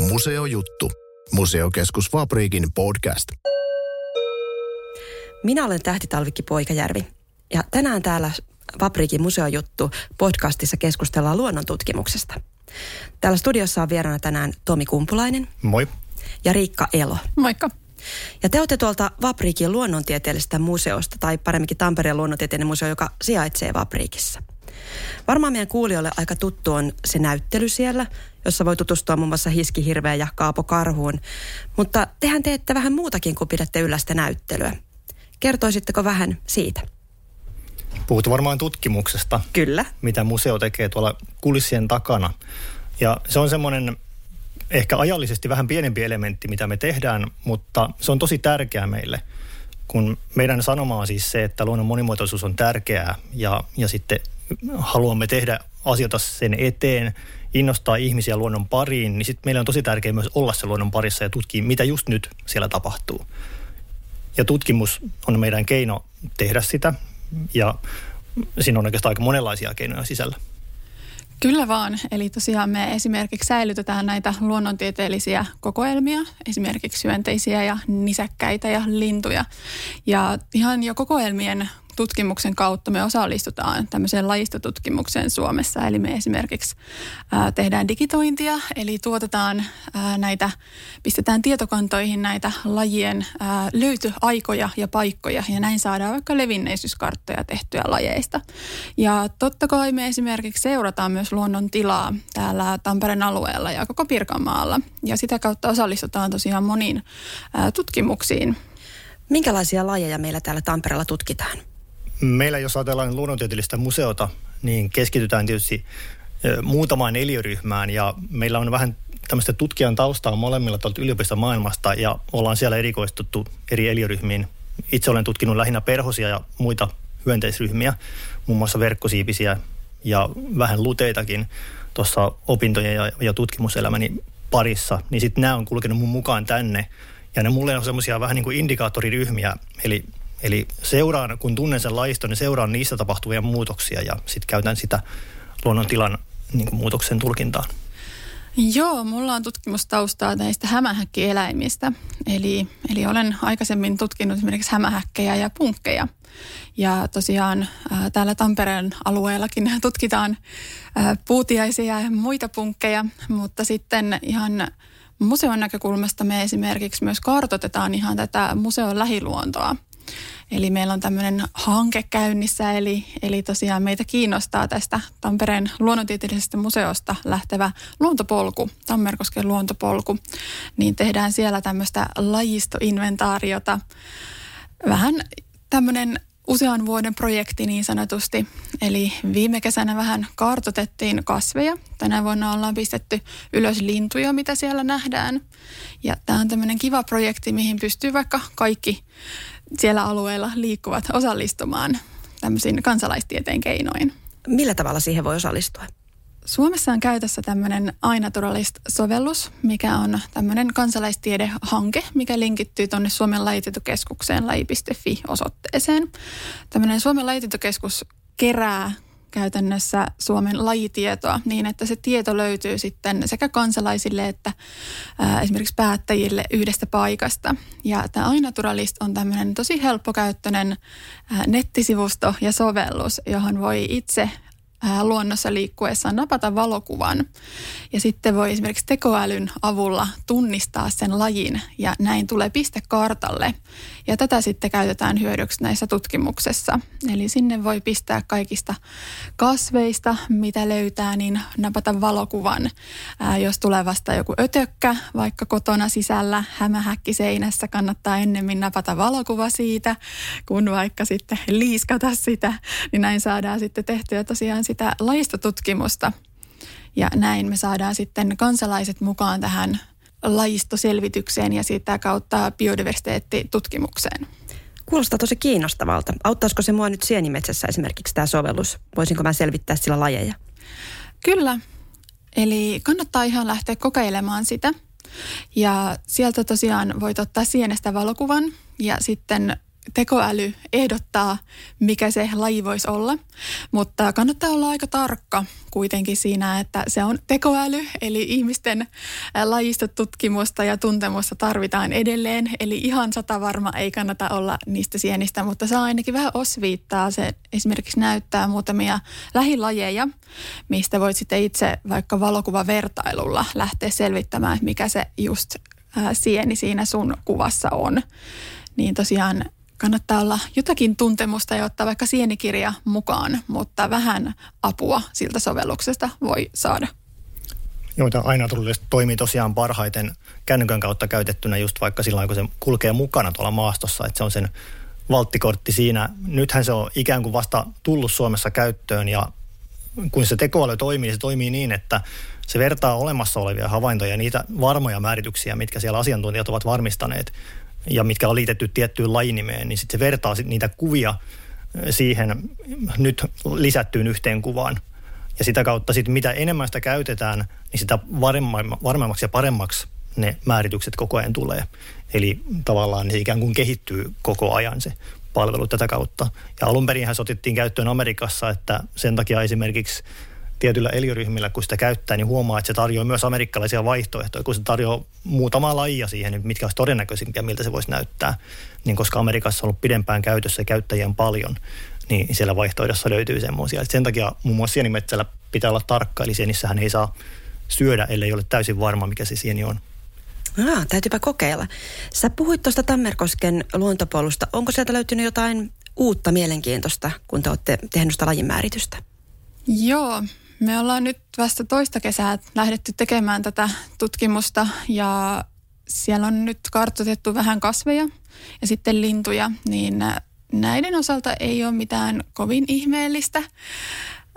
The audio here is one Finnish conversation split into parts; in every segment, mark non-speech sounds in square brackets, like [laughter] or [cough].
Museojuttu. Museokeskus Fabriikin podcast. Minä olen Tähtitalvikki Poikajärvi ja tänään täällä Fabriikin museojuttu podcastissa keskustellaan luonnontutkimuksesta. Täällä studiossa on vieraana tänään Tomi Kumpulainen. Moi. Ja Riikka Elo. Moikka. Ja te olette tuolta Vapriikin luonnontieteellisestä museosta, tai paremminkin Tampereen luonnontieteellinen museo, joka sijaitsee Vapriikissa. Varmaan meidän kuulijoille aika tuttu on se näyttely siellä, jossa voi tutustua muun muassa Hiskihirveen ja Kaapo Karhuun. Mutta tehän teette vähän muutakin kuin pidätte yllä sitä näyttelyä. Kertoisitteko vähän siitä? Puhut varmaan tutkimuksesta. Kyllä. Mitä museo tekee tuolla kulissien takana. Ja se on semmoinen ehkä ajallisesti vähän pienempi elementti, mitä me tehdään, mutta se on tosi tärkeää meille. Kun meidän sanoma on siis se, että luonnon monimuotoisuus on tärkeää ja, ja sitten haluamme tehdä asioita sen eteen, innostaa ihmisiä luonnon pariin, niin sitten meillä on tosi tärkeää myös olla se luonnon parissa ja tutkia, mitä just nyt siellä tapahtuu. Ja tutkimus on meidän keino tehdä sitä ja siinä on oikeastaan aika monenlaisia keinoja sisällä. Kyllä vaan. Eli tosiaan me esimerkiksi säilytetään näitä luonnontieteellisiä kokoelmia, esimerkiksi syönteisiä ja nisäkkäitä ja lintuja. Ja ihan jo kokoelmien tutkimuksen kautta me osallistutaan tämmöiseen lajistotutkimukseen Suomessa. Eli me esimerkiksi ää, tehdään digitointia, eli tuotetaan ää, näitä, pistetään tietokantoihin näitä lajien ää, löytyaikoja ja paikkoja, ja näin saadaan vaikka levinneisyyskarttoja tehtyä lajeista. Ja totta kai me esimerkiksi seurataan myös luonnon tilaa täällä Tampereen alueella ja koko Pirkanmaalla, ja sitä kautta osallistutaan tosiaan moniin ää, tutkimuksiin. Minkälaisia lajeja meillä täällä Tampereella tutkitaan? Meillä, jos ajatellaan luonnontieteellistä museota, niin keskitytään tietysti muutamaan eliöryhmään ja meillä on vähän tämmöistä tutkijan taustaa molemmilla tuolta yliopiston maailmasta ja ollaan siellä erikoistuttu eri eliöryhmiin. Itse olen tutkinut lähinnä perhosia ja muita hyönteisryhmiä, muun muassa verkkosiipisiä ja vähän luteitakin tuossa opintojen ja, ja tutkimuselämäni parissa. Niin sitten nämä on kulkenut mun mukaan tänne ja ne mulle on semmoisia vähän niin kuin indikaattoriryhmiä, eli Eli seuraan, kun tunnen sen laiston, niin seuraan niistä tapahtuvia muutoksia ja sitten käytän sitä luonnontilan niin kuin muutoksen tulkintaan. Joo, mulla on tutkimustaustaa näistä hämähäkkieläimistä. Eli, eli olen aikaisemmin tutkinut esimerkiksi hämähäkkejä ja punkkeja. Ja tosiaan ää, täällä Tampereen alueellakin tutkitaan ää, puutiaisia ja muita punkkeja, mutta sitten ihan museon näkökulmasta me esimerkiksi myös kartotetaan ihan tätä museon lähiluontoa. Eli meillä on tämmöinen hanke käynnissä, eli, eli tosiaan meitä kiinnostaa tästä Tampereen luonnontieteellisestä museosta lähtevä luontopolku, Tammerkosken luontopolku. Niin tehdään siellä tämmöistä lajistoinventaariota. Vähän tämmöinen usean vuoden projekti niin sanotusti. Eli viime kesänä vähän kartotettiin kasveja. Tänä vuonna ollaan pistetty ylös lintuja, mitä siellä nähdään. Ja tämä on tämmöinen kiva projekti, mihin pystyy vaikka kaikki siellä alueella liikkuvat osallistumaan tämmöisiin kansalaistieteen keinoin. Millä tavalla siihen voi osallistua? Suomessa on käytössä tämmöinen iNaturalist-sovellus, mikä on tämmöinen kansalaistiedehanke, mikä linkittyy tuonne Suomen lajitietokeskukseen laji.fi-osoitteeseen. Tämmöinen Suomen lajitietokeskus kerää käytännössä Suomen lajitietoa niin, että se tieto löytyy sitten sekä kansalaisille että esimerkiksi päättäjille yhdestä paikasta. Ja tämä iNaturalist on tämmöinen tosi helppokäyttöinen nettisivusto ja sovellus, johon voi itse luonnossa liikkuessaan napata valokuvan. Ja sitten voi esimerkiksi tekoälyn avulla tunnistaa sen lajin ja näin tulee piste kartalle. Ja tätä sitten käytetään hyödyksi näissä tutkimuksessa. Eli sinne voi pistää kaikista kasveista, mitä löytää, niin napata valokuvan. Ää, jos tulee vasta joku ötökkä, vaikka kotona sisällä hämähäkki seinässä, kannattaa ennemmin napata valokuva siitä, kun vaikka sitten liiskata sitä. Niin näin saadaan sitten tehtyä tosiaan sitä lajistotutkimusta. Ja näin me saadaan sitten kansalaiset mukaan tähän lajistoselvitykseen ja sitä kautta biodiversiteettitutkimukseen. Kuulostaa tosi kiinnostavalta. Auttaisiko se mua nyt sienimetsässä esimerkiksi tämä sovellus? Voisinko mä selvittää sillä lajeja? Kyllä. Eli kannattaa ihan lähteä kokeilemaan sitä. Ja sieltä tosiaan voit ottaa sienestä valokuvan ja sitten tekoäly ehdottaa, mikä se laji voisi olla. Mutta kannattaa olla aika tarkka kuitenkin siinä, että se on tekoäly, eli ihmisten lajistotutkimusta ja tuntemusta tarvitaan edelleen. Eli ihan sata varma ei kannata olla niistä sienistä, mutta saa ainakin vähän osviittaa. Se esimerkiksi näyttää muutamia lähilajeja, mistä voit sitten itse vaikka valokuvavertailulla lähteä selvittämään, mikä se just sieni siinä sun kuvassa on. Niin tosiaan kannattaa olla jotakin tuntemusta ja ottaa vaikka sienikirja mukaan, mutta vähän apua siltä sovelluksesta voi saada. Tämä aina toimii tosiaan parhaiten kännykän kautta käytettynä just vaikka silloin, kun se kulkee mukana tuolla maastossa, että se on sen valttikortti siinä. Nythän se on ikään kuin vasta tullut Suomessa käyttöön ja kun se tekoäly toimii, se toimii niin, että se vertaa olemassa olevia havaintoja, niitä varmoja määrityksiä, mitkä siellä asiantuntijat ovat varmistaneet ja mitkä on liitetty tiettyyn lajinimeen, niin sitten se vertaa sit niitä kuvia siihen nyt lisättyyn yhteen kuvaan. Ja sitä kautta sitten mitä enemmän sitä käytetään, niin sitä varmemmaksi ja paremmaksi ne määritykset koko ajan tulee. Eli tavallaan se ikään kuin kehittyy koko ajan se palvelu tätä kautta. Ja alun perin se otettiin käyttöön Amerikassa, että sen takia esimerkiksi tietyllä eliöryhmillä, kun sitä käyttää, niin huomaa, että se tarjoaa myös amerikkalaisia vaihtoehtoja, kun se tarjoaa muutama lajia siihen, mitkä olisi todennäköisimpiä, miltä se voisi näyttää. Niin koska Amerikassa on ollut pidempään käytössä käyttäjien paljon, niin siellä vaihtoehdossa löytyy semmoisia. Sen takia muun muassa sienimetsällä pitää olla tarkka, eli sienissähän ei saa syödä, ellei ole täysin varma, mikä se sieni on. Ah, täytyypä kokeilla. Sä puhuit tuosta Tammerkosken luontopolusta. Onko sieltä löytynyt jotain uutta mielenkiintoista, kun te olette tehnyt sitä lajimääritystä? Joo, me ollaan nyt vasta toista kesää lähdetty tekemään tätä tutkimusta ja siellä on nyt kartoitettu vähän kasveja ja sitten lintuja, niin näiden osalta ei ole mitään kovin ihmeellistä.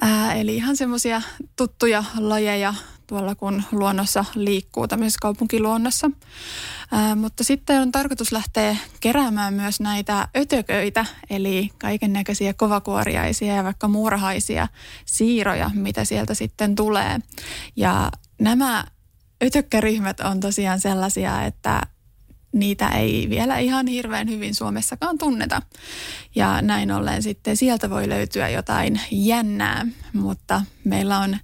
Ää, eli ihan semmoisia tuttuja lajeja tuolla kun luonnossa liikkuu, tämmöisessä kaupunkiluonnossa. Ää, mutta sitten on tarkoitus lähteä keräämään myös näitä ötököitä, eli kaiken näköisiä kovakuoriaisia ja vaikka muurahaisia siiroja, mitä sieltä sitten tulee. Ja nämä ötökkäryhmät on tosiaan sellaisia, että niitä ei vielä ihan hirveän hyvin Suomessakaan tunneta. Ja näin ollen sitten sieltä voi löytyä jotain jännää, mutta meillä on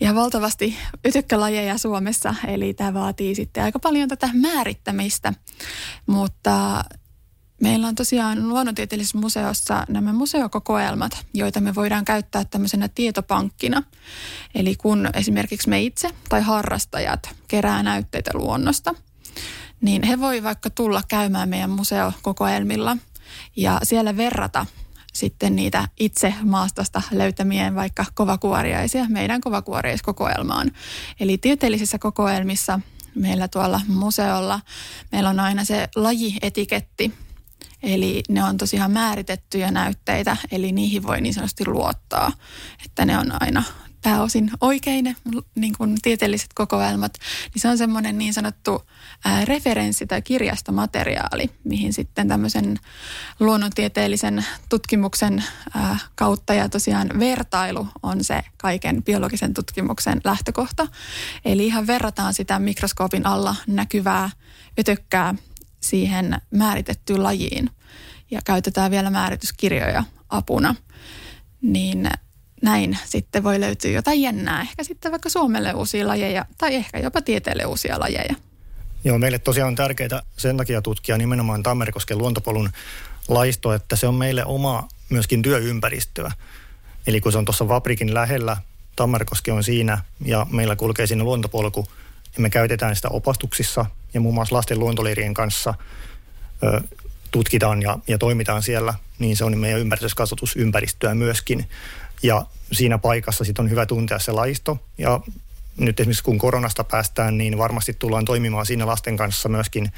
ihan valtavasti ytykkälajeja Suomessa, eli tämä vaatii sitten aika paljon tätä määrittämistä. Mutta Meillä on tosiaan luonnontieteellisessä museossa nämä museokokoelmat, joita me voidaan käyttää tämmöisenä tietopankkina. Eli kun esimerkiksi me itse tai harrastajat kerää näytteitä luonnosta, niin he voi vaikka tulla käymään meidän museokokoelmilla ja siellä verrata sitten niitä itse maastosta löytämien vaikka kovakuoriaisia meidän kovakuoriaiskokoelmaan. Eli tieteellisissä kokoelmissa meillä tuolla museolla meillä on aina se lajietiketti, Eli ne on tosiaan määritettyjä näytteitä, eli niihin voi niin sanotusti luottaa, että ne on aina pääosin oikein niin kuin tieteelliset kokoelmat, niin se on semmoinen niin sanottu ää, referenssi- tai kirjastomateriaali, mihin sitten tämmöisen luonnontieteellisen tutkimuksen ää, kautta ja tosiaan vertailu on se kaiken biologisen tutkimuksen lähtökohta. Eli ihan verrataan sitä mikroskoopin alla näkyvää ötökkää siihen määritettyyn lajiin ja käytetään vielä määrityskirjoja apuna. Niin näin sitten voi löytyä jotain jännää. Ehkä sitten vaikka Suomelle uusia lajeja tai ehkä jopa tieteelle uusia lajeja. Joo, meille tosiaan on tärkeää sen takia tutkia nimenomaan Tammerikosken luontopolun laisto, että se on meille oma myöskin työympäristöä. Eli kun se on tuossa Vaprikin lähellä, Tammerkoski on siinä ja meillä kulkee sinne luontopolku, niin me käytetään sitä opastuksissa ja muun muassa lasten luontoleirien kanssa ö, tutkitaan ja, ja toimitaan siellä, niin se on meidän ympäristöskasvatusympäristöä myöskin. Ja siinä paikassa sitten on hyvä tuntea se laisto. Ja nyt esimerkiksi kun koronasta päästään, niin varmasti tullaan toimimaan siinä lasten kanssa myöskin.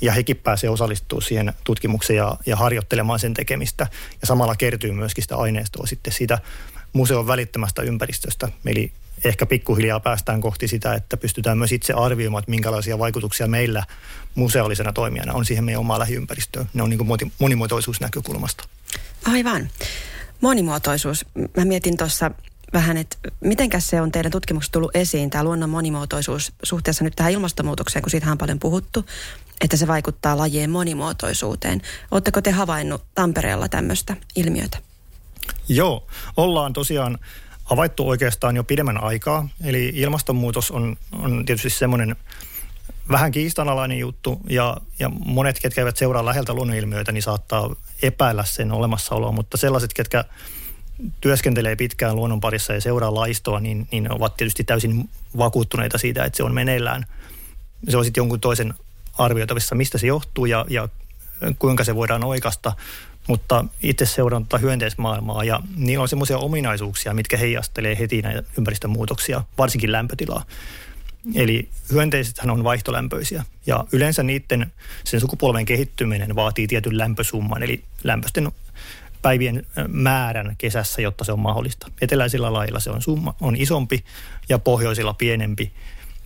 Ja hekin pääsee osallistumaan siihen tutkimukseen ja, ja harjoittelemaan sen tekemistä. Ja samalla kertyy myöskin sitä aineistoa sitten siitä museon välittämästä ympäristöstä. Eli ehkä pikkuhiljaa päästään kohti sitä, että pystytään myös itse arvioimaan, että minkälaisia vaikutuksia meillä museollisena toimijana on siihen meidän omaa lähiympäristöön. Ne on niin monimuotoisuusnäkökulmasta. Aivan. Monimuotoisuus. Mä mietin tuossa vähän, että mitenkäs se on teidän tutkimuksessa tullut esiin, tämä luonnon monimuotoisuus suhteessa nyt tähän ilmastonmuutokseen, kun siitä on paljon puhuttu, että se vaikuttaa lajien monimuotoisuuteen. Oletteko te havainnut Tampereella tämmöistä ilmiötä? Joo, ollaan tosiaan havaittu oikeastaan jo pidemmän aikaa. Eli ilmastonmuutos on, on tietysti semmoinen vähän kiistanalainen juttu ja, ja monet, ketkä eivät seuraa läheltä luonnonilmiöitä, niin saattaa epäillä sen olemassaoloa, mutta sellaiset, ketkä työskentelee pitkään luonnon parissa ja seuraa laistoa, niin, niin ovat tietysti täysin vakuuttuneita siitä, että se on meneillään. Se on sitten jonkun toisen arvioitavissa, mistä se johtuu ja, ja kuinka se voidaan oikasta. Mutta itse seuraan tuota hyönteismaailmaa ja niillä on semmoisia ominaisuuksia, mitkä heijastelee heti näitä ympäristömuutoksia, varsinkin lämpötilaa. Eli hyönteisethän on vaihtolämpöisiä ja yleensä niiden sen sukupolven kehittyminen vaatii tietyn lämpösumman, eli lämpöisten päivien määrän kesässä, jotta se on mahdollista. Eteläisillä lailla se on, summa, on isompi ja pohjoisilla pienempi.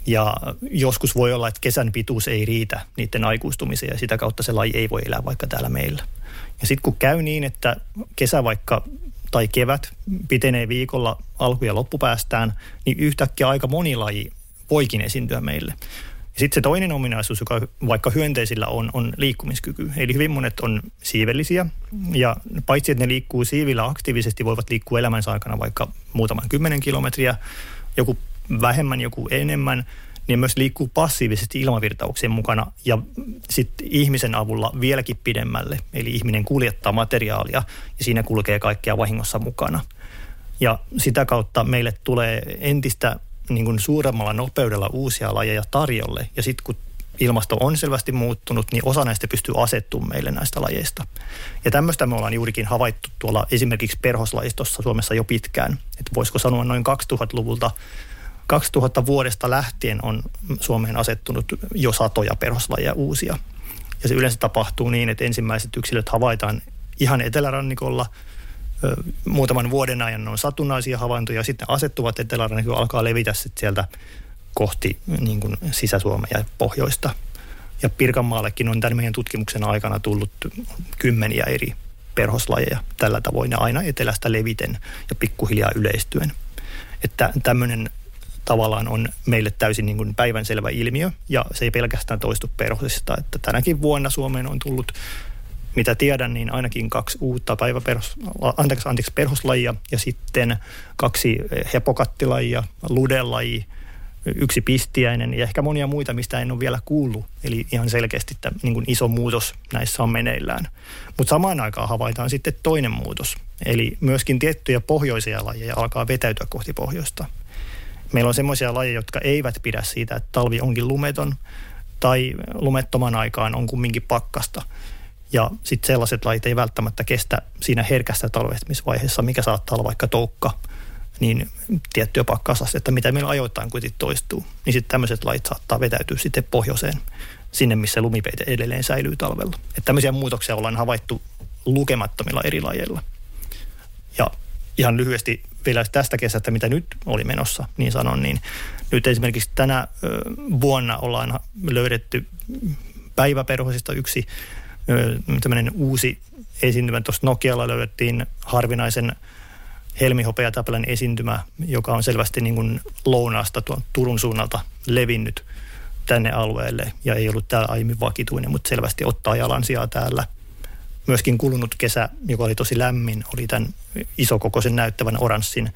Ja joskus voi olla, että kesän pituus ei riitä niiden aikuistumiseen ja sitä kautta se laji ei voi elää vaikka täällä meillä. Ja sitten kun käy niin, että kesä vaikka tai kevät pitenee viikolla alku- ja loppupäästään, niin yhtäkkiä aika moni laji voikin esiintyä meille. Sitten se toinen ominaisuus, joka vaikka hyönteisillä on, on liikkumiskyky. Eli hyvin monet on siivellisiä ja paitsi että ne liikkuu siivillä aktiivisesti, voivat liikkua elämänsä aikana vaikka muutaman kymmenen kilometriä, joku vähemmän, joku enemmän, niin myös liikkuu passiivisesti ilmavirtauksien mukana ja sitten ihmisen avulla vieläkin pidemmälle. Eli ihminen kuljettaa materiaalia ja siinä kulkee kaikkea vahingossa mukana. Ja sitä kautta meille tulee entistä niin kuin suuremmalla nopeudella uusia lajeja tarjolle. Ja sitten kun ilmasto on selvästi muuttunut, niin osa näistä pystyy asettumaan meille näistä lajeista. Ja tämmöistä me ollaan juurikin havaittu tuolla esimerkiksi perhoslajistossa Suomessa jo pitkään. Että voisiko sanoa noin 2000-luvulta 2000 vuodesta lähtien on Suomeen asettunut jo satoja perhoslajeja uusia. Ja se yleensä tapahtuu niin, että ensimmäiset yksilöt havaitaan ihan etelärannikolla – muutaman vuoden ajan on satunnaisia havaintoja, sitten asettuvat etelärannikolla alkaa levitä sitten sieltä kohti niin kuin Sisä-Suomea ja pohjoista. Ja Pirkanmaallekin on tämän meidän tutkimuksen aikana tullut kymmeniä eri perhoslajeja tällä tavoin ja aina etelästä leviten ja pikkuhiljaa yleistyen. Että tämmöinen tavallaan on meille täysin niin kuin päivänselvä ilmiö ja se ei pelkästään toistu perhosista. Että tänäkin vuonna Suomeen on tullut mitä tiedän, niin ainakin kaksi uutta päiväperhos, anteeksi, anteeksi, perhoslajia ja sitten kaksi hepokattilajia, ludelaji, yksi pistiäinen ja ehkä monia muita, mistä en ole vielä kuullut. Eli ihan selkeästi että niin kuin iso muutos näissä on meneillään. Mutta samaan aikaan havaitaan sitten toinen muutos. Eli myöskin tiettyjä pohjoisia lajeja alkaa vetäytyä kohti pohjoista. Meillä on semmoisia lajeja, jotka eivät pidä siitä, että talvi onkin lumeton tai lumettoman aikaan on kumminkin pakkasta – ja sitten sellaiset lait ei välttämättä kestä siinä herkässä talvehtimisvaiheessa, mikä saattaa olla vaikka toukka, niin tiettyä pakkausastetta, mitä meillä ajoittain kuitenkin toistuu. Niin sitten tämmöiset lait saattaa vetäytyä sitten pohjoiseen, sinne missä lumipeite edelleen säilyy talvella. Että tämmöisiä muutoksia ollaan havaittu lukemattomilla eri lajeilla. Ja ihan lyhyesti vielä tästä kesästä, mitä nyt oli menossa, niin sanon, niin nyt esimerkiksi tänä vuonna ollaan löydetty päiväperhoisista yksi tämmöinen uusi esiintymä. Tuossa Nokialla löydettiin harvinaisen helmihopeatapainen esiintymä, joka on selvästi niin kuin lounaasta tuon Turun suunnalta levinnyt tänne alueelle ja ei ollut täällä aiemmin vakituinen, mutta selvästi ottaa jalansijaa täällä. Myöskin kulunut kesä, joka oli tosi lämmin, oli tämän isokokoisen näyttävän oranssin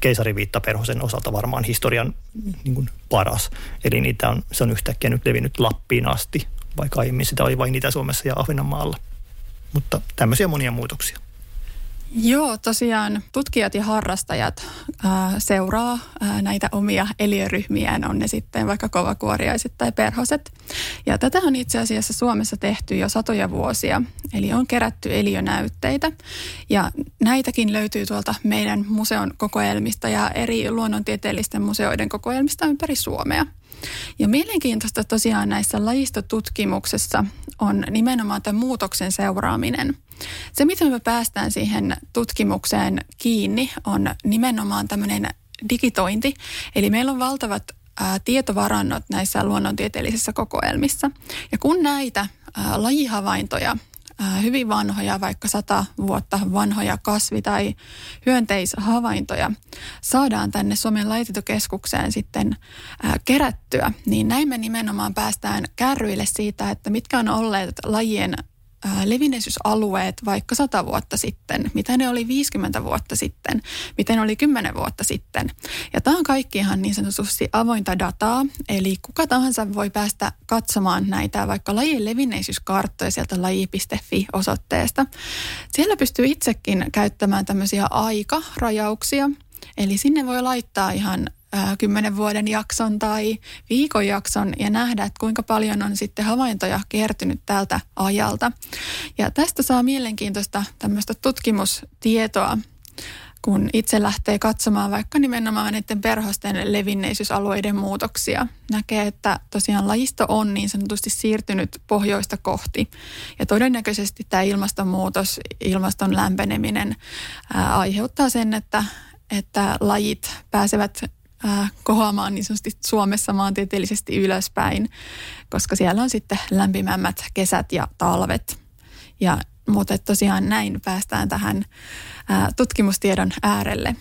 keisariviittaperhosen osalta varmaan historian niin kuin paras. Eli niitä on, se on yhtäkkiä nyt levinnyt Lappiin asti vaikka aiemmin sitä oli vain Itä-Suomessa ja Ahvenanmaalla. Mutta tämmöisiä monia muutoksia. Joo, tosiaan tutkijat ja harrastajat ää, seuraa ää, näitä omia eliöryhmiään, on ne sitten vaikka kovakuoriaiset tai perhoset. Ja tätä on itse asiassa Suomessa tehty jo satoja vuosia, eli on kerätty eliönäytteitä. Ja näitäkin löytyy tuolta meidän museon kokoelmista ja eri luonnontieteellisten museoiden kokoelmista ympäri Suomea. Ja mielenkiintoista tosiaan näissä lajistotutkimuksessa on nimenomaan tämä muutoksen seuraaminen. Se, miten me päästään siihen tutkimukseen kiinni, on nimenomaan tämmöinen digitointi. Eli meillä on valtavat tietovarannot näissä luonnontieteellisissä kokoelmissa. Ja kun näitä lajihavaintoja hyvin vanhoja, vaikka sata vuotta vanhoja kasvi- tai hyönteishavaintoja saadaan tänne Suomen lajitietojokeskukseen sitten kerättyä, niin näin me nimenomaan päästään kärryille siitä, että mitkä on olleet lajien levinneisyysalueet vaikka 100 vuotta sitten, mitä ne oli 50 vuotta sitten, miten ne oli 10 vuotta sitten. Ja tämä on kaikki ihan niin sanotusti avointa dataa, eli kuka tahansa voi päästä katsomaan näitä vaikka lajien levinneisyyskarttoja sieltä laji.fi-osoitteesta. Siellä pystyy itsekin käyttämään tämmöisiä aikarajauksia, Eli sinne voi laittaa ihan kymmenen vuoden jakson tai viikon jakson ja nähdä, että kuinka paljon on sitten havaintoja kertynyt tältä ajalta. Ja tästä saa mielenkiintoista tämmöistä tutkimustietoa, kun itse lähtee katsomaan vaikka nimenomaan näiden perhosten levinneisyysalueiden muutoksia. Näkee, että tosiaan lajisto on niin sanotusti siirtynyt pohjoista kohti. Ja todennäköisesti tämä ilmastonmuutos, ilmaston lämpeneminen ää, aiheuttaa sen, että, että lajit pääsevät äh, kohoamaan niin sanotusti Suomessa maantieteellisesti ylöspäin, koska siellä on sitten lämpimämmät kesät ja talvet. Ja, mutta tosiaan näin päästään tähän äh, tutkimustiedon äärelle.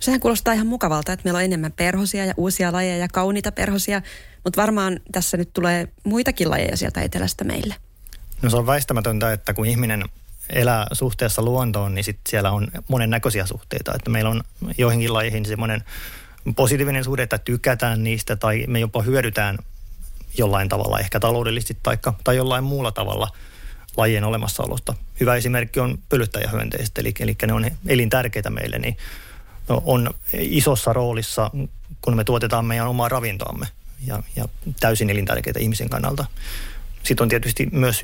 Sehän kuulostaa ihan mukavalta, että meillä on enemmän perhosia ja uusia lajeja ja kauniita perhosia, mutta varmaan tässä nyt tulee muitakin lajeja sieltä etelästä meille. No se on väistämätöntä, että kun ihminen elää suhteessa luontoon, niin sit siellä on monennäköisiä suhteita. Että meillä on joihinkin lajeihin semmoinen positiivinen suhde, että tykätään niistä tai me jopa hyödytään jollain tavalla, ehkä taloudellisesti taikka, tai jollain muulla tavalla lajien olemassaolosta. Hyvä esimerkki on pölyttäjähyönteiset, eli, eli ne on elintärkeitä meille, niin on isossa roolissa, kun me tuotetaan meidän omaa ravintoamme ja, ja täysin elintärkeitä ihmisen kannalta. Sitten on tietysti myös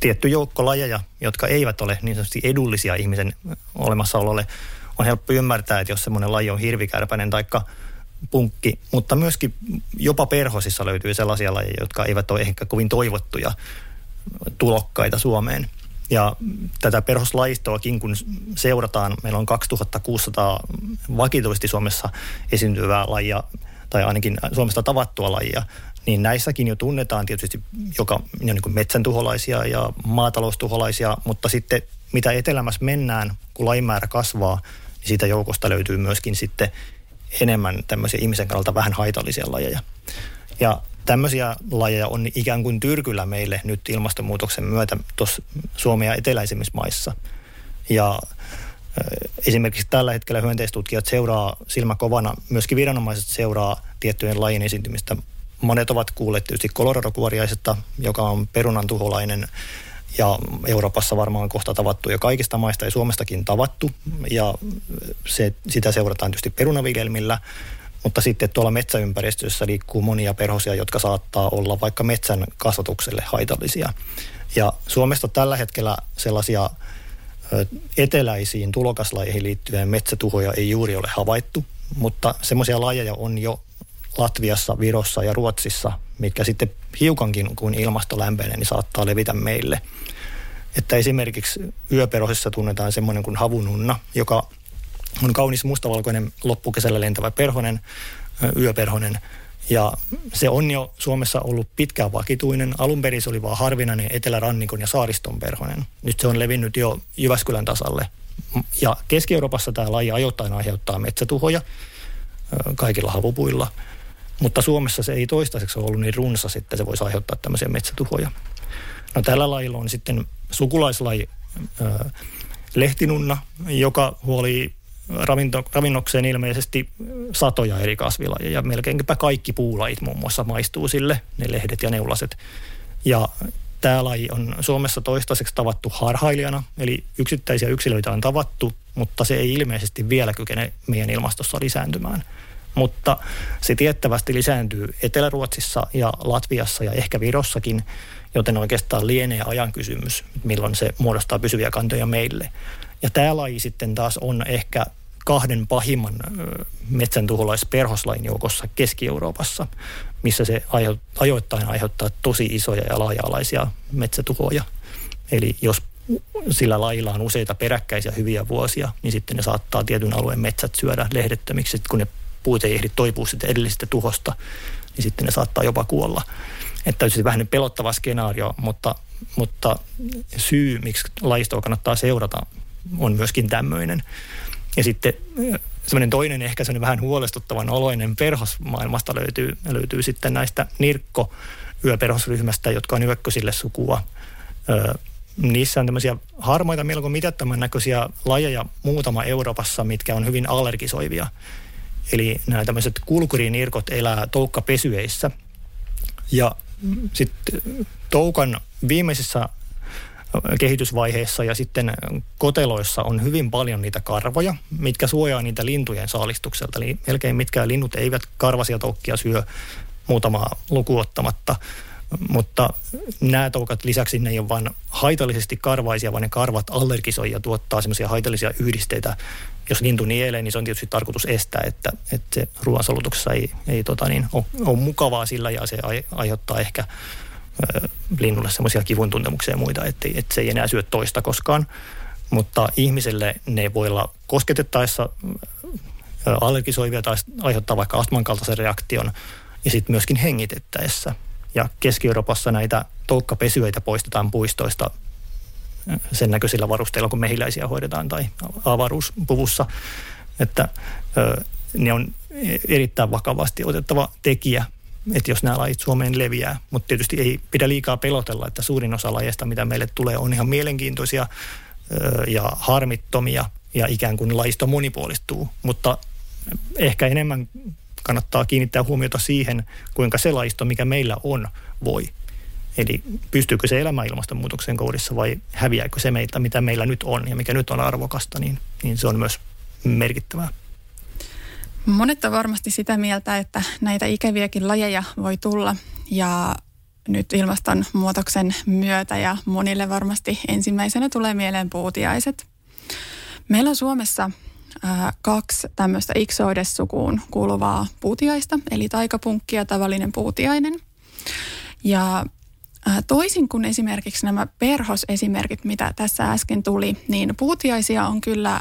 tietty joukko lajeja, jotka eivät ole niin sanotusti edullisia ihmisen olemassaololle, on helppo ymmärtää, että jos semmoinen laji on hirvikärpäinen taikka punkki, mutta myöskin jopa perhosissa löytyy sellaisia lajeja, jotka eivät ole ehkä kovin toivottuja tulokkaita Suomeen. Ja tätä perhoslajistoakin, kun seurataan, meillä on 2600 vakituisesti Suomessa esiintyvää lajia, tai ainakin Suomesta tavattua lajia, niin näissäkin jo tunnetaan tietysti joka niin kuin metsän tuholaisia ja maataloustuholaisia, mutta sitten mitä etelämässä mennään, kun lajimäärä kasvaa, niin siitä joukosta löytyy myöskin sitten enemmän tämmöisiä ihmisen kannalta vähän haitallisia lajeja. Ja tämmöisiä lajeja on ikään kuin tyrkyllä meille nyt ilmastonmuutoksen myötä tuossa Suomen ja eteläisimmissä maissa. Ja Esimerkiksi tällä hetkellä hyönteistutkijat seuraa silmäkovana, myöskin viranomaiset seuraa tiettyjen lajien esiintymistä. Monet ovat kuulleet tietysti koloradokuoriaisesta, joka on perunan tuholainen ja Euroopassa varmaan kohta tavattu ja kaikista maista ja Suomestakin tavattu. Ja se, sitä seurataan tietysti perunaviljelmillä, mutta sitten tuolla metsäympäristössä liikkuu monia perhosia, jotka saattaa olla vaikka metsän kasvatukselle haitallisia. Ja Suomesta tällä hetkellä sellaisia eteläisiin tulokaslajeihin liittyen metsätuhoja ei juuri ole havaittu, mutta semmoisia lajeja on jo Latviassa, Virossa ja Ruotsissa, mitkä sitten hiukankin kun ilmasto lämpenee, niin saattaa levitä meille. Että esimerkiksi yöperhosissa tunnetaan semmoinen kuin havununna, joka on kaunis mustavalkoinen loppukesällä lentävä perhonen, yöperhonen. Ja se on jo Suomessa ollut pitkään vakituinen. Alun perin se oli vain harvinainen etelärannikon ja saariston perhonen. Nyt se on levinnyt jo Jyväskylän tasalle. Ja Keski-Euroopassa tämä laji ajoittain aiheuttaa metsätuhoja kaikilla havupuilla – mutta Suomessa se ei toistaiseksi ollut niin runsas, että se voisi aiheuttaa tämmöisiä metsätuhoja. No tällä lajilla on sitten sukulaislaji ää, lehtinunna, joka huoli ravinto, ravinnokseen ilmeisesti satoja eri kasvilajeja. Melkeinpä kaikki puulajit muun muassa maistuu sille, ne lehdet ja neulaset. Ja tämä laji on Suomessa toistaiseksi tavattu harhailijana, eli yksittäisiä yksilöitä on tavattu, mutta se ei ilmeisesti vielä kykene meidän ilmastossa lisääntymään – mutta se tiettävästi lisääntyy Etelä-Ruotsissa ja Latviassa ja ehkä Virossakin, joten oikeastaan lienee ajan kysymys, milloin se muodostaa pysyviä kantoja meille. Ja tämä laji sitten taas on ehkä kahden pahimman metsän tuholaisperhoslain joukossa Keski-Euroopassa, missä se ajoittain aiheuttaa tosi isoja ja laaja-alaisia metsätuhoja. Eli jos sillä lajilla on useita peräkkäisiä hyviä vuosia, niin sitten ne saattaa tietyn alueen metsät syödä lehdettömiksi, kun ne puut ei ehdi toipua sitten edellisestä tuhosta, niin sitten ne saattaa jopa kuolla. Että olisi vähän pelottava skenaario, mutta mutta syy, miksi lajistoa kannattaa seurata, on myöskin tämmöinen. Ja sitten semmoinen toinen ehkä semmoinen vähän huolestuttavan oloinen perhos maailmasta löytyy, löytyy sitten näistä nirkko yöperhosryhmästä, jotka on yökkösille sukua. Ö, niissä on tämmöisiä harmaita, melko mitättömän näköisiä lajeja muutama Euroopassa, mitkä on hyvin allergisoivia. Eli nämä tämmöiset kulkurinirkot elää toukkapesyeissä. Ja sitten toukan viimeisessä kehitysvaiheessa ja sitten koteloissa on hyvin paljon niitä karvoja, mitkä suojaa niitä lintujen saalistukselta. Eli melkein mitkään linnut eivät karvasia toukkia syö muutamaa lukuottamatta. Mutta nämä toukat lisäksi ne ei ole vain haitallisesti karvaisia, vaan ne karvat allergisoi ja tuottaa semmoisia haitallisia yhdisteitä. Jos lintu nielee, niin se on tietysti tarkoitus estää, että, että se ruoansolutuksessa ei, ei tota niin, ole, ole mukavaa sillä ja se aiheuttaa ehkä linnulle semmoisia kivun tuntemuksia ja muita, että, että se ei enää syö toista koskaan. Mutta ihmiselle ne voi olla kosketettaessa allergisoivia tai aiheuttaa vaikka astman kaltaisen reaktion ja sitten myöskin hengitettäessä. Ja Keski-Euroopassa näitä toukkapesyöitä poistetaan puistoista sen näköisillä varusteilla, kun mehiläisiä hoidetaan tai avaruuspuvussa. Että ne on erittäin vakavasti otettava tekijä että jos nämä lajit Suomeen leviää. Mutta tietysti ei pidä liikaa pelotella, että suurin osa lajeista, mitä meille tulee, on ihan mielenkiintoisia ja harmittomia ja ikään kuin lajisto monipuolistuu. Mutta ehkä enemmän kannattaa kiinnittää huomiota siihen, kuinka se lajisto, mikä meillä on, voi. Eli pystyykö se elämään ilmastonmuutoksen kohdissa vai häviääkö se meiltä, mitä meillä nyt on ja mikä nyt on arvokasta, niin, niin se on myös merkittävää. Monet on varmasti sitä mieltä, että näitä ikäviäkin lajeja voi tulla ja nyt ilmastonmuutoksen myötä ja monille varmasti ensimmäisenä tulee mieleen puutiaiset. Meillä on Suomessa äh, kaksi tämmöistä iksoidessukuun kuuluvaa puutiaista, eli taikapunkki ja tavallinen puutiainen. Ja toisin kuin esimerkiksi nämä perhosesimerkit, mitä tässä äsken tuli, niin puutiaisia on kyllä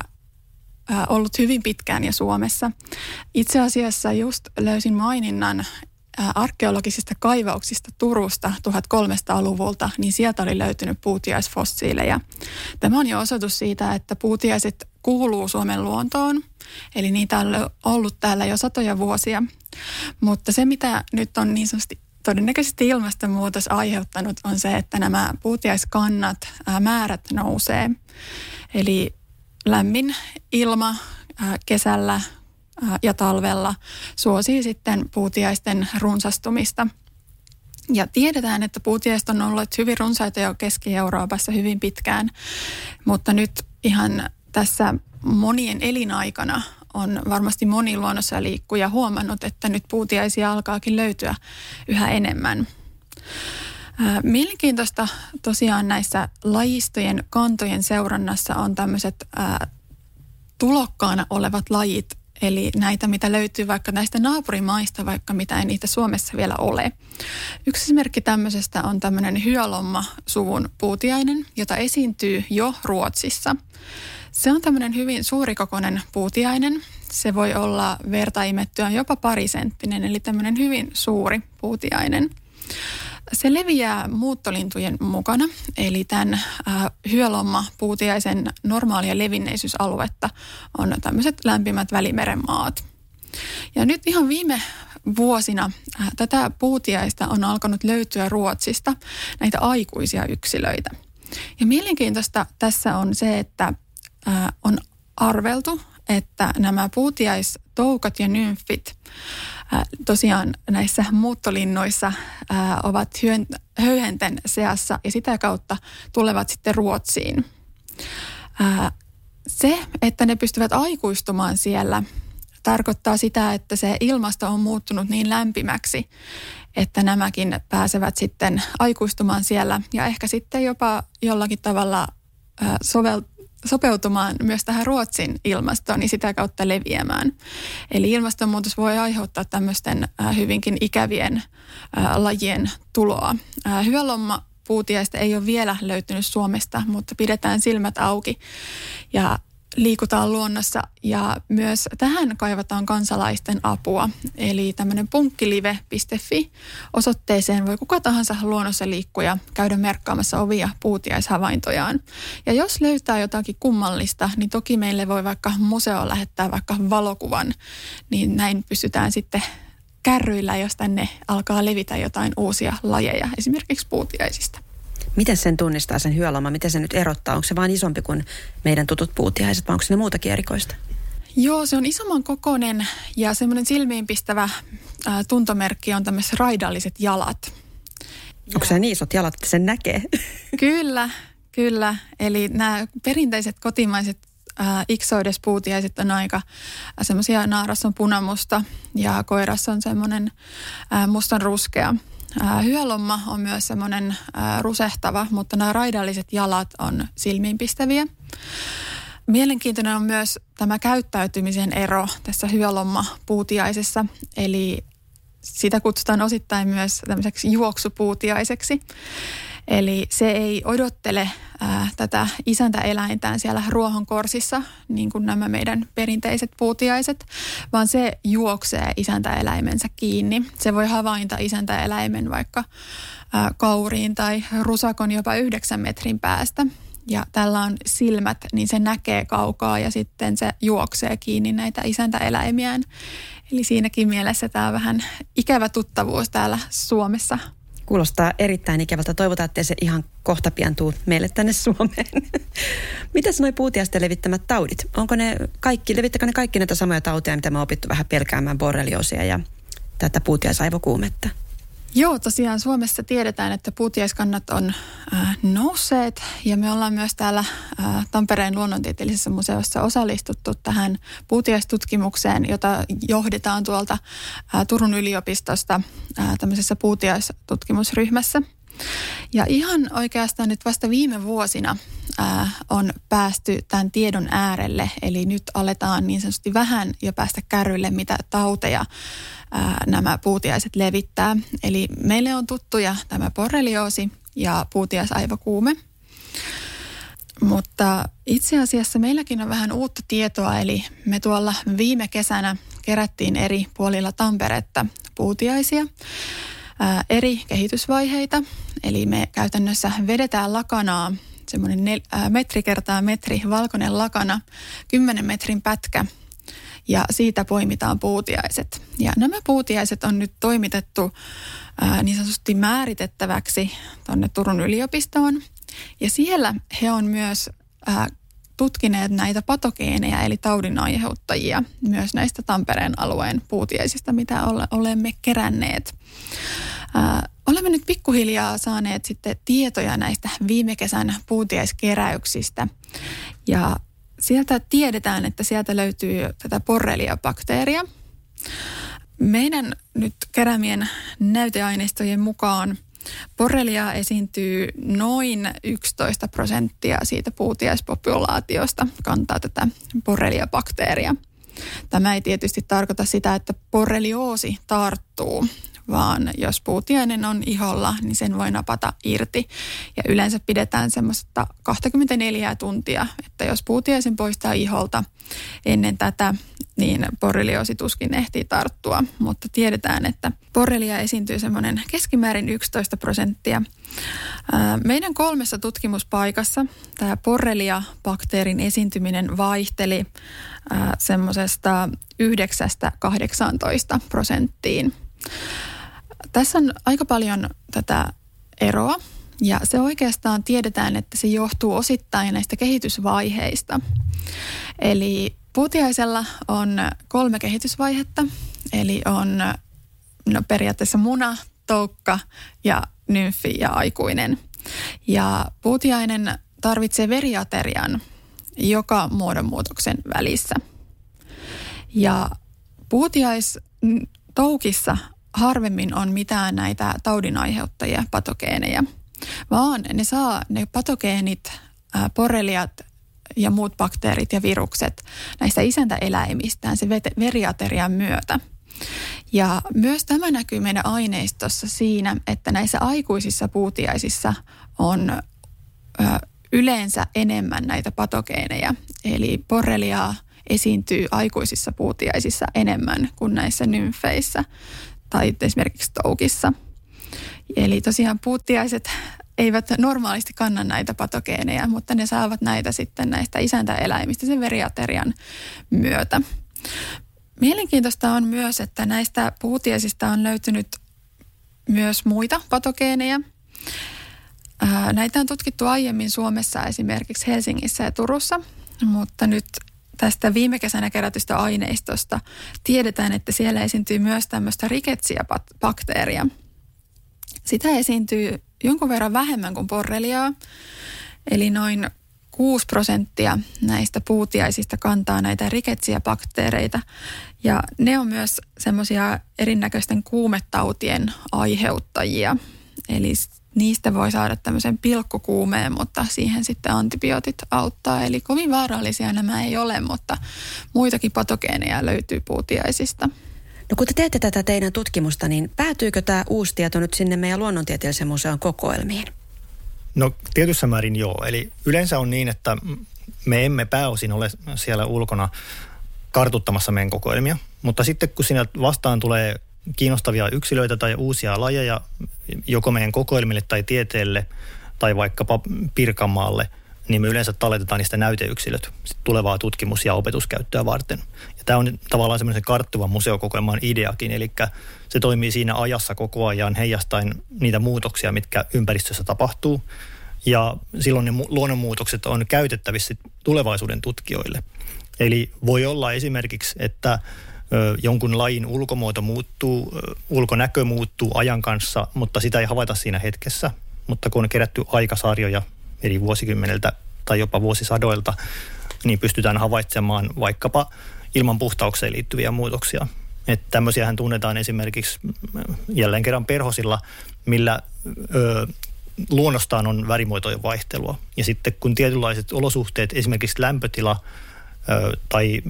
ollut hyvin pitkään ja Suomessa. Itse asiassa just löysin maininnan arkeologisista kaivauksista Turusta 1300-luvulta, niin sieltä oli löytynyt puutiaisfossiileja. Tämä on jo osoitus siitä, että puutiaiset kuuluu Suomen luontoon, eli niitä on ollut täällä jo satoja vuosia. Mutta se, mitä nyt on niin sanotusti todennäköisesti ilmastonmuutos aiheuttanut, on se, että nämä puutiaiskannat, määrät nousee. Eli lämmin ilma kesällä ja talvella suosii sitten puutiaisten runsastumista. Ja tiedetään, että puutiaiset on ollut hyvin runsaita jo Keski-Euroopassa hyvin pitkään, mutta nyt ihan tässä monien elinaikana on varmasti moni luonnossa liikkuja huomannut, että nyt puutiaisia alkaakin löytyä yhä enemmän. Mielenkiintoista tosiaan näissä lajistojen kantojen seurannassa on tämmöiset tulokkaana olevat lajit, eli näitä, mitä löytyy vaikka näistä naapurimaista, vaikka mitä ei niitä Suomessa vielä ole. Yksi esimerkki tämmöisestä on tämmöinen hyölomma-suvun puutiainen, jota esiintyy jo Ruotsissa. Se on tämmöinen hyvin suurikokoinen puutiainen. Se voi olla vertaimettyä jopa parisenttinen, eli tämmöinen hyvin suuri puutiainen. Se leviää muuttolintujen mukana, eli tämän äh, hyölomma puutiaisen normaalia levinneisyysaluetta on tämmöiset lämpimät välimeren maat. Ja nyt ihan viime vuosina äh, tätä puutiaista on alkanut löytyä Ruotsista näitä aikuisia yksilöitä. Ja mielenkiintoista tässä on se, että on arveltu, että nämä puutiaistoukat ja nymfit tosiaan näissä muuttolinnoissa ovat hyön, höyhenten seassa ja sitä kautta tulevat sitten Ruotsiin. Se, että ne pystyvät aikuistumaan siellä, tarkoittaa sitä, että se ilmasto on muuttunut niin lämpimäksi, että nämäkin pääsevät sitten aikuistumaan siellä ja ehkä sitten jopa jollakin tavalla sovel, sopeutumaan myös tähän Ruotsin ilmastoon niin sitä kautta leviämään. Eli ilmastonmuutos voi aiheuttaa tämmöisten äh, hyvinkin ikävien äh, lajien tuloa. Äh, hyölomma puutiaista ei ole vielä löytynyt Suomesta, mutta pidetään silmät auki. Ja liikutaan luonnossa ja myös tähän kaivataan kansalaisten apua. Eli tämmöinen punkkilive.fi osoitteeseen voi kuka tahansa luonnossa liikkuja käydä merkkaamassa ovia puutiaishavaintojaan. Ja jos löytää jotakin kummallista, niin toki meille voi vaikka museo lähettää vaikka valokuvan, niin näin pystytään sitten kärryillä, jos tänne alkaa levitä jotain uusia lajeja, esimerkiksi puutiaisista. Miten sen tunnistaa sen hyöloma? Miten se nyt erottaa? Onko se vain isompi kuin meidän tutut puutiaiset vai onko se muutakin erikoista? Joo, se on isomman kokoinen ja semmoinen silmiinpistävä ää, tuntomerkki on tämmöiset raidalliset jalat. Onko se niin isot jalat, että sen näkee? [laughs] Kyllä, kyllä. Eli nämä perinteiset kotimaiset äh, iksoidespuutiaiset on aika semmoisia, naaras on punamusta ja koirassa on semmoinen äh, mustan ruskea. Hyölomma on myös semmoinen rusehtava, mutta nämä raidalliset jalat on silmiinpistäviä. Mielenkiintoinen on myös tämä käyttäytymisen ero tässä hyölomma-puutiaisessa, eli sitä kutsutaan osittain myös tämmöiseksi juoksupuutiaiseksi. Eli se ei odottele ää, tätä isäntäeläintään siellä ruohonkorsissa, niin kuin nämä meidän perinteiset puutiaiset, vaan se juoksee isäntäeläimensä kiinni. Se voi havainta isäntäeläimen vaikka ää, kauriin tai rusakon jopa yhdeksän metrin päästä. Ja tällä on silmät, niin se näkee kaukaa ja sitten se juoksee kiinni näitä isäntäeläimiään. Eli siinäkin mielessä tämä on vähän ikävä tuttavuus täällä Suomessa Kuulostaa erittäin ikävältä. Toivotaan, että se ihan kohta pian tuu meille tänne Suomeen. [laughs] Mitäs noi puutiaisten levittämät taudit? Onko ne kaikki, levittäkö ne kaikki näitä samoja tauteja, mitä me opittu vähän pelkäämään borrelioosia ja tätä puutiaisaivokuumetta? Joo, tosiaan Suomessa tiedetään, että puutiaiskannat on äh, nousseet ja me ollaan myös täällä äh, Tampereen luonnontieteellisessä museossa osallistuttu tähän puutiaistutkimukseen, jota johdetaan tuolta äh, Turun yliopistosta äh, tämmöisessä puutiaistutkimusryhmässä. Ja ihan oikeastaan nyt vasta viime vuosina äh, on päästy tämän tiedon äärelle, eli nyt aletaan niin sanotusti vähän jo päästä kärrylle, mitä tauteja ää, nämä puutiaiset levittää. Eli meille on tuttuja tämä borrelioosi ja puutiaisaivokuume. Mutta itse asiassa meilläkin on vähän uutta tietoa, eli me tuolla viime kesänä kerättiin eri puolilla Tamperetta puutiaisia, eri kehitysvaiheita. Eli me käytännössä vedetään lakanaa, semmoinen nel- metri kertaa metri valkoinen lakana, 10 metrin pätkä – ja siitä poimitaan puutiaiset. Ja nämä puutiaiset on nyt toimitettu ää, niin sanotusti määritettäväksi tuonne Turun yliopistoon. Ja siellä he on myös ää, tutkineet näitä patogeeneja eli taudin aiheuttajia myös näistä Tampereen alueen puutiaisista, mitä ole, olemme keränneet. Ää, olemme nyt pikkuhiljaa saaneet sitten tietoja näistä viime kesän puutiaiskeräyksistä ja sieltä tiedetään, että sieltä löytyy tätä porrelia-bakteeria. Meidän nyt kerämien näyteaineistojen mukaan Borrelia esiintyy noin 11 prosenttia siitä puutiaispopulaatiosta kantaa tätä borrelia-bakteeria. Tämä ei tietysti tarkoita sitä, että borrelioosi tarttuu vaan jos puutiainen on iholla, niin sen voi napata irti. Ja yleensä pidetään semmoista 24 tuntia, että jos puutiaisen poistaa iholta ennen tätä, niin borrelioosi tuskin ehtii tarttua. Mutta tiedetään, että borrelia esiintyy semmoinen keskimäärin 11 prosenttia. Meidän kolmessa tutkimuspaikassa tämä borrelia-bakteerin esiintyminen vaihteli semmoisesta 9-18 prosenttiin. Tässä on aika paljon tätä eroa ja se oikeastaan tiedetään, että se johtuu osittain näistä kehitysvaiheista. Eli puutiaisella on kolme kehitysvaihetta, eli on no, periaatteessa muna, toukka ja nymfi ja aikuinen. Ja puutiainen tarvitsee veriaterian joka muodonmuutoksen välissä. Ja puutiais toukissa harvemmin on mitään näitä taudinaiheuttajia, patogeeneja, vaan ne saa ne patogeenit, poreliat ja muut bakteerit ja virukset näistä isäntäeläimistään se veriaterian myötä. Ja myös tämä näkyy meidän aineistossa siinä, että näissä aikuisissa puutiaisissa on yleensä enemmän näitä patogeeneja. Eli borreliaa esiintyy aikuisissa puutiaisissa enemmän kuin näissä nymfeissä tai esimerkiksi toukissa. Eli tosiaan puuttiaiset eivät normaalisti kanna näitä patogeeneja, mutta ne saavat näitä sitten näistä isäntäeläimistä sen veriaterian myötä. Mielenkiintoista on myös, että näistä puutiaisista on löytynyt myös muita patogeeneja. Näitä on tutkittu aiemmin Suomessa esimerkiksi Helsingissä ja Turussa, mutta nyt tästä viime kesänä kerätystä aineistosta tiedetään, että siellä esiintyy myös tämmöistä riketsiä-bakteeria. Sitä esiintyy jonkun verran vähemmän kuin borreliaa, eli noin 6 prosenttia näistä puutiaisista kantaa näitä riketsiä bakteereita. Ja ne on myös semmoisia erinäköisten kuumetautien aiheuttajia. Eli niistä voi saada tämmöisen pilkkukuumeen, mutta siihen sitten antibiootit auttaa. Eli kovin vaarallisia nämä ei ole, mutta muitakin patogeeneja löytyy puutiaisista. No kun te teette tätä teidän tutkimusta, niin päätyykö tämä uusi tieto nyt sinne meidän luonnontieteellisen museon kokoelmiin? No tietyssä määrin joo. Eli yleensä on niin, että me emme pääosin ole siellä ulkona kartuttamassa meidän kokoelmia, mutta sitten kun sinä vastaan tulee kiinnostavia yksilöitä tai uusia lajeja joko meidän kokoelmille tai tieteelle tai vaikkapa Pirkanmaalle, niin me yleensä talletetaan niistä näyteyksilöt tulevaa tutkimus- ja opetuskäyttöä varten. Ja tämä on tavallaan semmoisen karttuvan museokokoelman ideakin, eli se toimii siinä ajassa koko ajan heijastaen niitä muutoksia, mitkä ympäristössä tapahtuu. Ja silloin ne luonnonmuutokset on käytettävissä tulevaisuuden tutkijoille. Eli voi olla esimerkiksi, että jonkun lajin ulkomuoto muuttuu, ulkonäkö muuttuu ajan kanssa, mutta sitä ei havaita siinä hetkessä. Mutta kun on kerätty aikasarjoja eri vuosikymmeneltä tai jopa vuosisadoilta, niin pystytään havaitsemaan vaikkapa ilman puhtaukseen liittyviä muutoksia. Että tämmöisiähän tunnetaan esimerkiksi jälleen kerran perhosilla, millä ö, luonnostaan on värimuotojen vaihtelua. Ja sitten kun tietynlaiset olosuhteet, esimerkiksi lämpötila ö, tai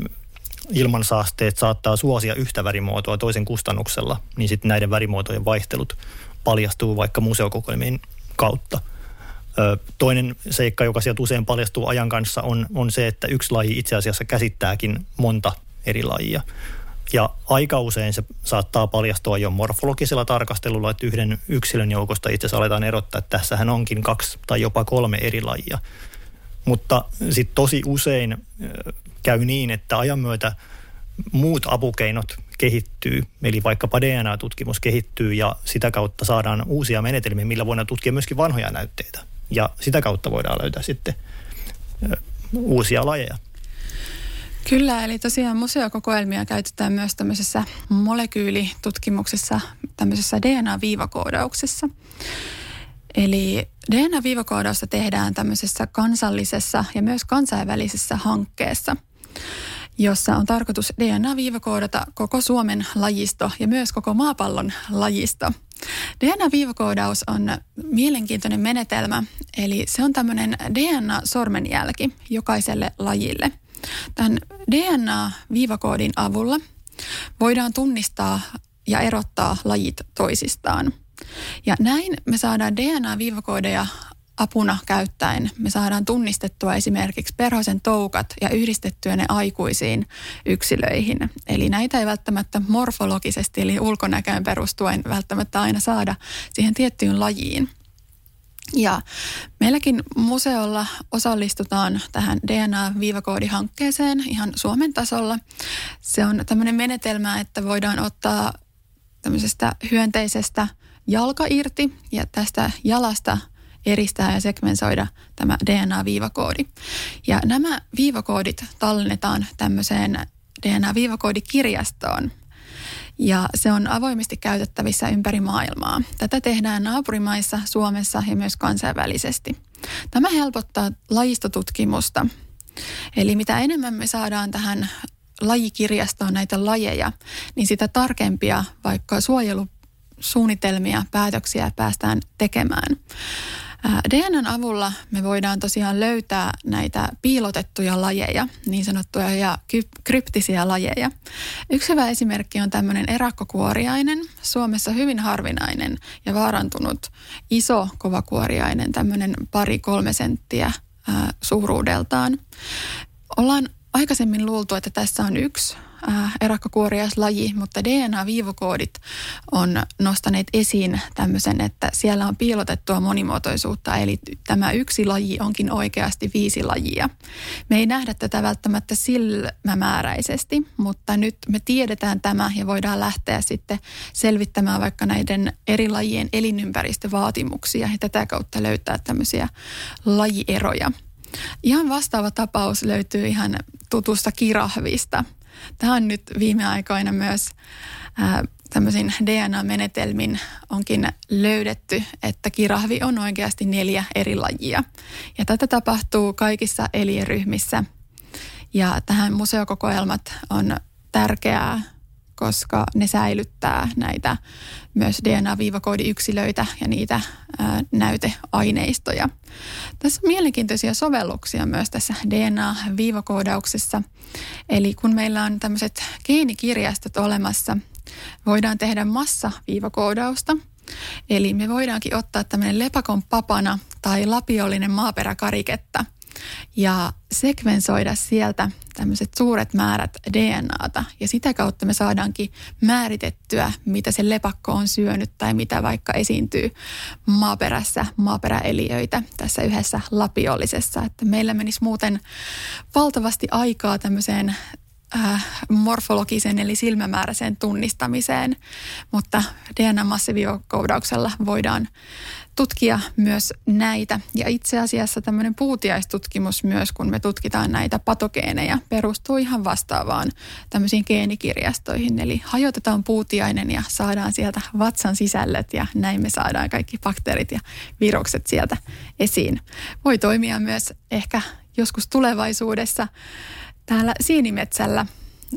ilmansaasteet saattaa suosia yhtä värimuotoa toisen kustannuksella, niin sitten näiden värimuotojen vaihtelut paljastuu vaikka museokokoelmien kautta. Toinen seikka, joka sieltä usein paljastuu ajan kanssa, on, on se, että yksi laji itse asiassa käsittääkin monta eri lajia. Ja aika usein se saattaa paljastua jo morfologisella tarkastelulla, että yhden yksilön joukosta itse asiassa aletaan erottaa, että tässähän onkin kaksi tai jopa kolme eri lajia. Mutta sitten tosi usein käy niin, että ajan myötä muut apukeinot kehittyy, eli vaikkapa DNA-tutkimus kehittyy ja sitä kautta saadaan uusia menetelmiä, millä voidaan tutkia myöskin vanhoja näytteitä. Ja sitä kautta voidaan löytää sitten uusia lajeja. Kyllä, eli tosiaan museokokoelmia käytetään myös tämmöisessä molekyylitutkimuksessa, tämmöisessä DNA-viivakoodauksessa. Eli DNA-viivakoodausta tehdään tämmöisessä kansallisessa ja myös kansainvälisessä hankkeessa, jossa on tarkoitus DNA-viivakoodata koko Suomen lajisto ja myös koko maapallon lajisto. DNA-viivakoodaus on mielenkiintoinen menetelmä, eli se on tämmöinen DNA-sormenjälki jokaiselle lajille. Tämän DNA-viivakoodin avulla voidaan tunnistaa ja erottaa lajit toisistaan. Ja näin me saadaan DNA-viivakoodeja apuna käyttäen. Me saadaan tunnistettua esimerkiksi perhosen toukat ja yhdistettyä ne aikuisiin yksilöihin. Eli näitä ei välttämättä morfologisesti eli ulkonäköön perustuen välttämättä aina saada siihen tiettyyn lajiin. Ja meilläkin museolla osallistutaan tähän DNA-viivakoodihankkeeseen ihan Suomen tasolla. Se on tämmöinen menetelmä, että voidaan ottaa tämmöisestä hyönteisestä – jalka irti ja tästä jalasta eristää ja segmentoida tämä DNA-viivakoodi. Ja nämä viivakoodit tallennetaan tämmöiseen DNA-viivakoodikirjastoon. Ja se on avoimesti käytettävissä ympäri maailmaa. Tätä tehdään naapurimaissa, Suomessa ja myös kansainvälisesti. Tämä helpottaa lajistotutkimusta. Eli mitä enemmän me saadaan tähän lajikirjastoon näitä lajeja, niin sitä tarkempia vaikka suojelu suunnitelmia, päätöksiä päästään tekemään. DNAn avulla me voidaan tosiaan löytää näitä piilotettuja lajeja, niin sanottuja ja kryptisiä lajeja. Yksi hyvä esimerkki on tämmöinen erakkokuoriainen, Suomessa hyvin harvinainen ja vaarantunut iso kovakuoriainen, tämmöinen pari kolme senttiä suuruudeltaan. Ollaan aikaisemmin luultu, että tässä on yksi äh, erakkokuoriaislaji, mutta DNA-viivokoodit on nostaneet esiin tämmöisen, että siellä on piilotettua monimuotoisuutta, eli tämä yksi laji onkin oikeasti viisi lajia. Me ei nähdä tätä välttämättä silmämääräisesti, mutta nyt me tiedetään tämä ja voidaan lähteä sitten selvittämään vaikka näiden eri lajien elinympäristövaatimuksia ja tätä kautta löytää tämmöisiä lajieroja. Ihan vastaava tapaus löytyy ihan tutusta kirahvista. Tämä on nyt viime aikoina myös tämmöisin DNA-menetelmin onkin löydetty, että kirahvi on oikeasti neljä eri lajia. Ja tätä tapahtuu kaikissa eliöryhmissä. Ja tähän museokokoelmat on tärkeää koska ne säilyttää näitä myös DNA-viivakoodiyksilöitä ja niitä ää, näyteaineistoja. Tässä on mielenkiintoisia sovelluksia myös tässä DNA-viivakoodauksessa. Eli kun meillä on tämmöiset geenikirjastot olemassa, voidaan tehdä massaviivakoodausta. Eli me voidaankin ottaa tämmöinen lepakon papana tai lapiollinen maaperäkariketta – ja sekvensoida sieltä tämmöiset suuret määrät DNAta ja sitä kautta me saadaankin määritettyä, mitä se lepakko on syönyt tai mitä vaikka esiintyy maaperässä maaperäeliöitä tässä yhdessä lapiollisessa. Että meillä menisi muuten valtavasti aikaa tämmöiseen äh, morfologisen eli silmämääräiseen tunnistamiseen, mutta DNA-massiivikoodauksella voidaan tutkia myös näitä. Ja itse asiassa tämmöinen puutiaistutkimus myös, kun me tutkitaan näitä patogeeneja, perustuu ihan vastaavaan tämmöisiin geenikirjastoihin. Eli hajotetaan puutiainen ja saadaan sieltä vatsan sisällöt ja näin me saadaan kaikki bakteerit ja virukset sieltä esiin. Voi toimia myös ehkä joskus tulevaisuudessa täällä Siinimetsällä –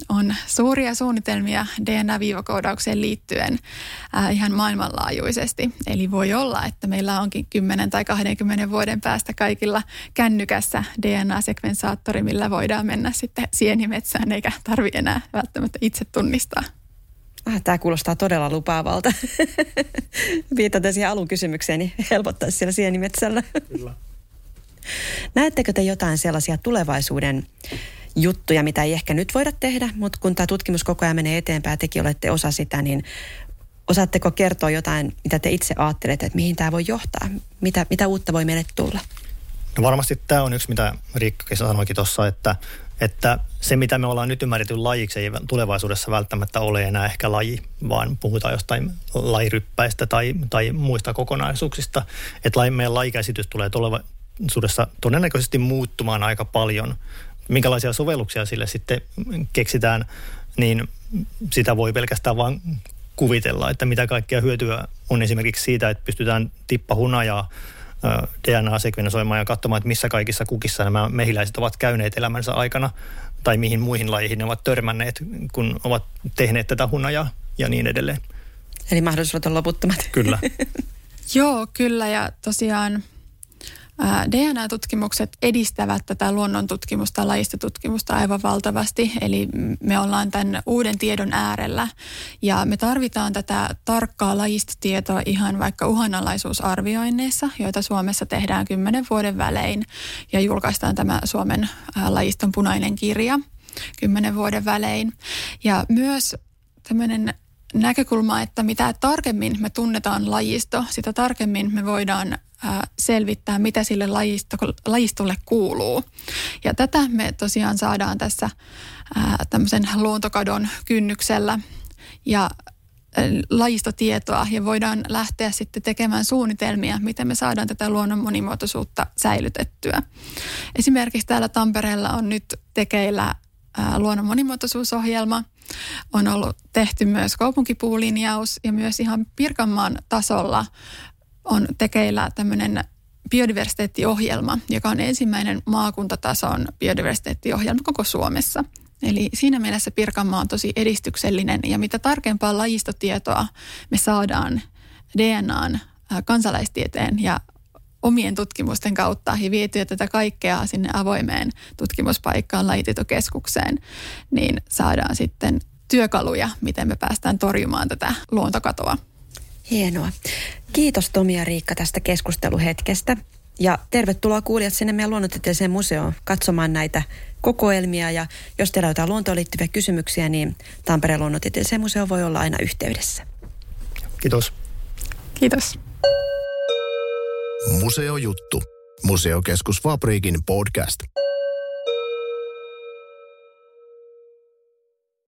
on suuria suunnitelmia DNA-viivakoodaukseen liittyen äh, ihan maailmanlaajuisesti. Eli voi olla, että meillä onkin 10 tai 20 vuoden päästä kaikilla kännykässä DNA-sekvensaattori, millä voidaan mennä sitten sienimetsään eikä tarvi enää välttämättä itse tunnistaa. Ah, tämä kuulostaa todella lupaavalta. [laughs] Viitaten siihen alun kysymykseen, niin helpottaisi siellä sienimetsällä. Kyllä. Näettekö te jotain sellaisia tulevaisuuden juttuja, mitä ei ehkä nyt voida tehdä, mutta kun tämä tutkimus koko ajan menee eteenpäin ja tekin olette osa sitä, niin osaatteko kertoa jotain, mitä te itse ajattelette, että mihin tämä voi johtaa? Mitä, mitä uutta voi meille tulla? No varmasti tämä on yksi, mitä Riikka sanoikin tuossa, että, että se, mitä me ollaan nyt ymmärretty lajiksi, ei tulevaisuudessa välttämättä ole enää ehkä laji, vaan puhutaan jostain lajiryppäistä tai, tai muista kokonaisuuksista. Että meidän lajikäsitys tulee tulevaisuudessa todennäköisesti muuttumaan aika paljon minkälaisia sovelluksia sille sitten keksitään, niin sitä voi pelkästään vain kuvitella, että mitä kaikkea hyötyä on esimerkiksi siitä, että pystytään tippahunajaa DNA-sekvensoimaan ja katsomaan, että missä kaikissa kukissa nämä mehiläiset ovat käyneet elämänsä aikana tai mihin muihin lajeihin ne ovat törmänneet, kun ovat tehneet tätä hunajaa ja niin edelleen. Eli mahdollisuudet on loputtomat. Kyllä. [laughs] Joo, kyllä ja tosiaan DNA-tutkimukset edistävät tätä luonnontutkimusta, lajistotutkimusta aivan valtavasti. Eli me ollaan tämän uuden tiedon äärellä ja me tarvitaan tätä tarkkaa lajistotietoa ihan vaikka uhanalaisuusarvioinneissa, joita Suomessa tehdään kymmenen vuoden välein ja julkaistaan tämä Suomen lajiston punainen kirja kymmenen vuoden välein. Ja myös tämmöinen näkökulma, että mitä tarkemmin me tunnetaan lajisto, sitä tarkemmin me voidaan selvittää, mitä sille lajisto, lajistolle kuuluu. Ja tätä me tosiaan saadaan tässä tämmöisen luontokadon kynnyksellä ja lajistotietoa ja voidaan lähteä sitten tekemään suunnitelmia, miten me saadaan tätä luonnon monimuotoisuutta säilytettyä. Esimerkiksi täällä Tampereella on nyt tekeillä luonnon monimuotoisuusohjelma. On ollut tehty myös kaupunkipuulinjaus ja myös ihan Pirkanmaan tasolla on tekeillä tämmöinen biodiversiteettiohjelma, joka on ensimmäinen maakuntatason biodiversiteettiohjelma koko Suomessa. Eli siinä mielessä Pirkanmaa on tosi edistyksellinen ja mitä tarkempaa lajistotietoa me saadaan DNAn, kansalaistieteen ja omien tutkimusten kautta ja vietyä tätä kaikkea sinne avoimeen tutkimuspaikkaan lajitietokeskukseen, niin saadaan sitten työkaluja, miten me päästään torjumaan tätä luontokatoa. Hienoa. Kiitos Tomi ja Riikka tästä keskusteluhetkestä. Ja tervetuloa kuulijat sinne meidän luonnontieteelliseen museoon katsomaan näitä kokoelmia. Ja jos teillä on jotain luontoon liittyviä kysymyksiä, niin Tampereen luonnontieteelliseen museoon voi olla aina yhteydessä. Kiitos. Kiitos. Museojuttu. Museokeskus Fabriikin podcast.